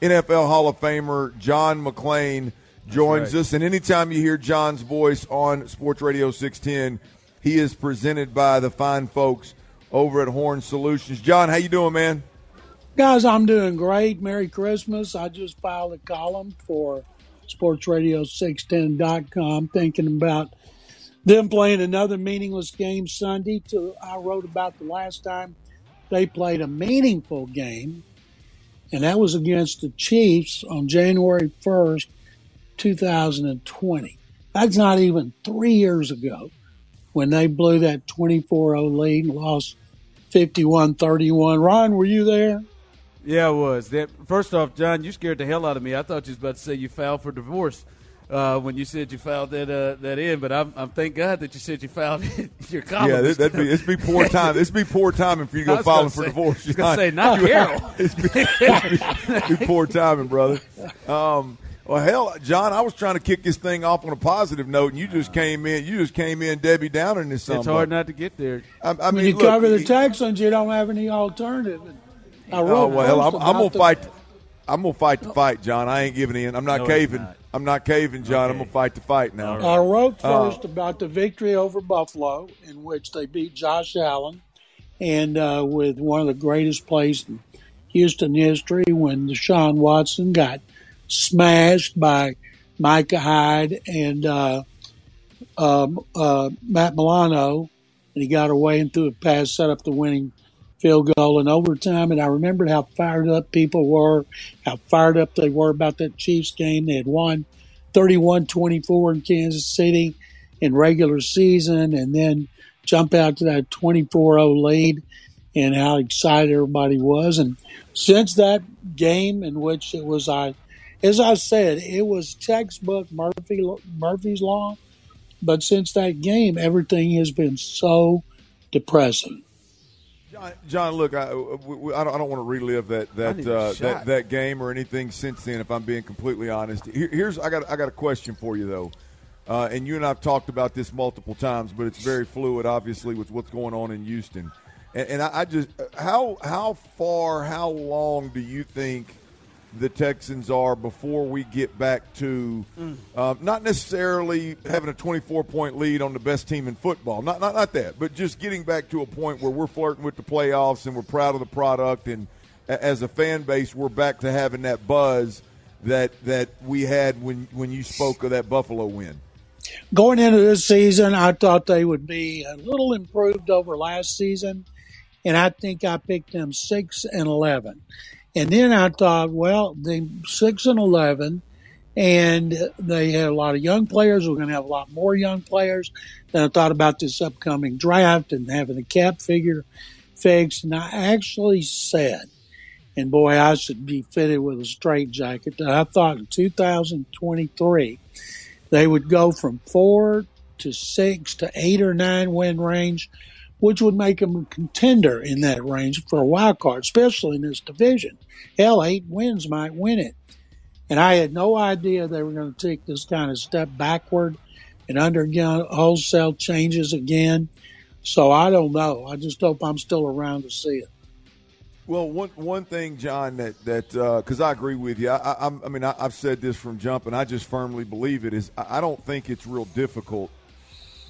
NFL Hall of Famer John McClain joins right. us. And anytime you hear John's voice on Sports Radio 610, he is presented by the fine folks over at Horn Solutions. John, how you doing, man? Guys, I'm doing great. Merry Christmas. I just filed a column for sportsradio610.com thinking about them playing another meaningless game Sunday. To, I wrote about the last time they played a meaningful game, and that was against the Chiefs on January 1st, 2020. That's not even three years ago when they blew that 24 0 lead and lost 51 31. Ron, were you there? Yeah, I was. First off, John, you scared the hell out of me. I thought you was about to say you filed for divorce uh, when you said you filed that uh, that in. But I'm, I'm thank God that you said you filed your column. Yeah, that'd be it'd be poor time. It'd be poor timing for you to go was filing for say- divorce. I was gonna say, not You- Carol. it'd, be, it'd be poor timing, brother. Um, well, hell, John, I was trying to kick this thing off on a positive note, and you just came in. You just came in, Debbie Downer, in this. It's hard not to get there. I, I When mean, you look, cover the he- Texans, you don't have any alternative. I Oh wrote well, I'm, I'm gonna about the- fight. I'm gonna fight the fight, John. I ain't giving in. I'm not No, caving. not. I'm not caving, John. I'm gonna fight the fight now. All I wrote Uh, first about the victory over Buffalo, in which they beat Josh Allen, and uh, with one of the greatest plays in Houston history when Deshaun Watson got smashed by Micah Hyde and uh, um, uh, Matt Milano, and he got away and threw a pass, set up the winning field goal in overtime. And I remembered how fired up people were, how fired up they were about that Chiefs game. They had won 31 24 in Kansas City in regular season and then jump out to that 24 0 lead and how excited everybody was. And since that game, in which it was, I, as I said, it was textbook Murphy Murphy's Law. But since that game, everything has been so depressing. John, look, I, we- we- I don't, I don't want to relive that that uh, that that game or anything since then. If I'm being completely honest, Here, here's I got I got a question for you though, uh, and you and I've talked about this multiple times, but it's very fluid, obviously, with what's going on in Houston. And, and I, I just how how far, how long do you think the Texans are before we get back to um, not necessarily having a 24 point lead on the best team in football, not, not not that, but just getting back to a point where we're flirting with the playoffs and we're proud of the product, and a- as a fan base, we're back to having that buzz that that we had when when you spoke of that Buffalo win. Going into this season, I thought they would be a little improved over last season, and I think I picked them six and eleven. And then I thought, well, they six and eleven, and they had a lot of young players. We're going to have a lot more young players. Then I thought about this upcoming draft and having the cap figure fixed, and I actually said, and boy, I should be fitted with a straight jacket. That I thought in 2023 they would go from four to six to eight or nine win range, which would make them a contender in that range for a wild card, especially in this division. Hell, eight wins might win it. And I had no idea they were going to take this kind of step backward and undergo wholesale changes again. So I don't know. I just hope I'm still around to see it. Well, one one thing, John, that that uh, because I agree with you. I, I, I'm- mean, I, I've said this from jump, and I just firmly believe it. Is I I don't think it's real difficult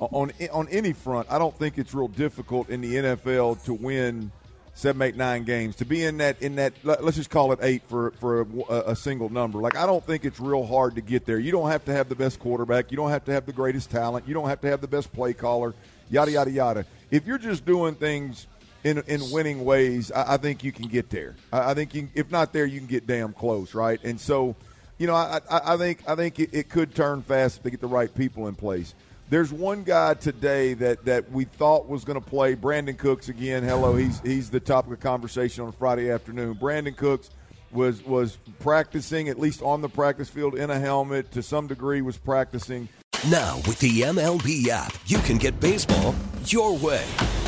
Uh, on on any front. I don't think it's real difficult in the NFL to win seven, eight, nine games to be in that in that. let- Let's just call it eight for for a, a single number. Like I don't think it's real hard to get there. You don't have to have the best quarterback. You don't have to have the greatest talent. You don't have to have the best play caller. Yada yada yada. If you're just doing things in in winning ways, I, I think you can get there. I, I think you, if not there, you can get damn close, right? And so, you know, I, I, I think I think it, it could turn fast if they get the right people in place. There's one guy today that, that we thought was going to play. Brandin Cooks again. Hello, he's he's the topic of conversation on Friday afternoon. Brandin Cooks was was practicing at least on the practice field in a helmet to some degree was practicing Now, with the MLB app, you can get baseball your way.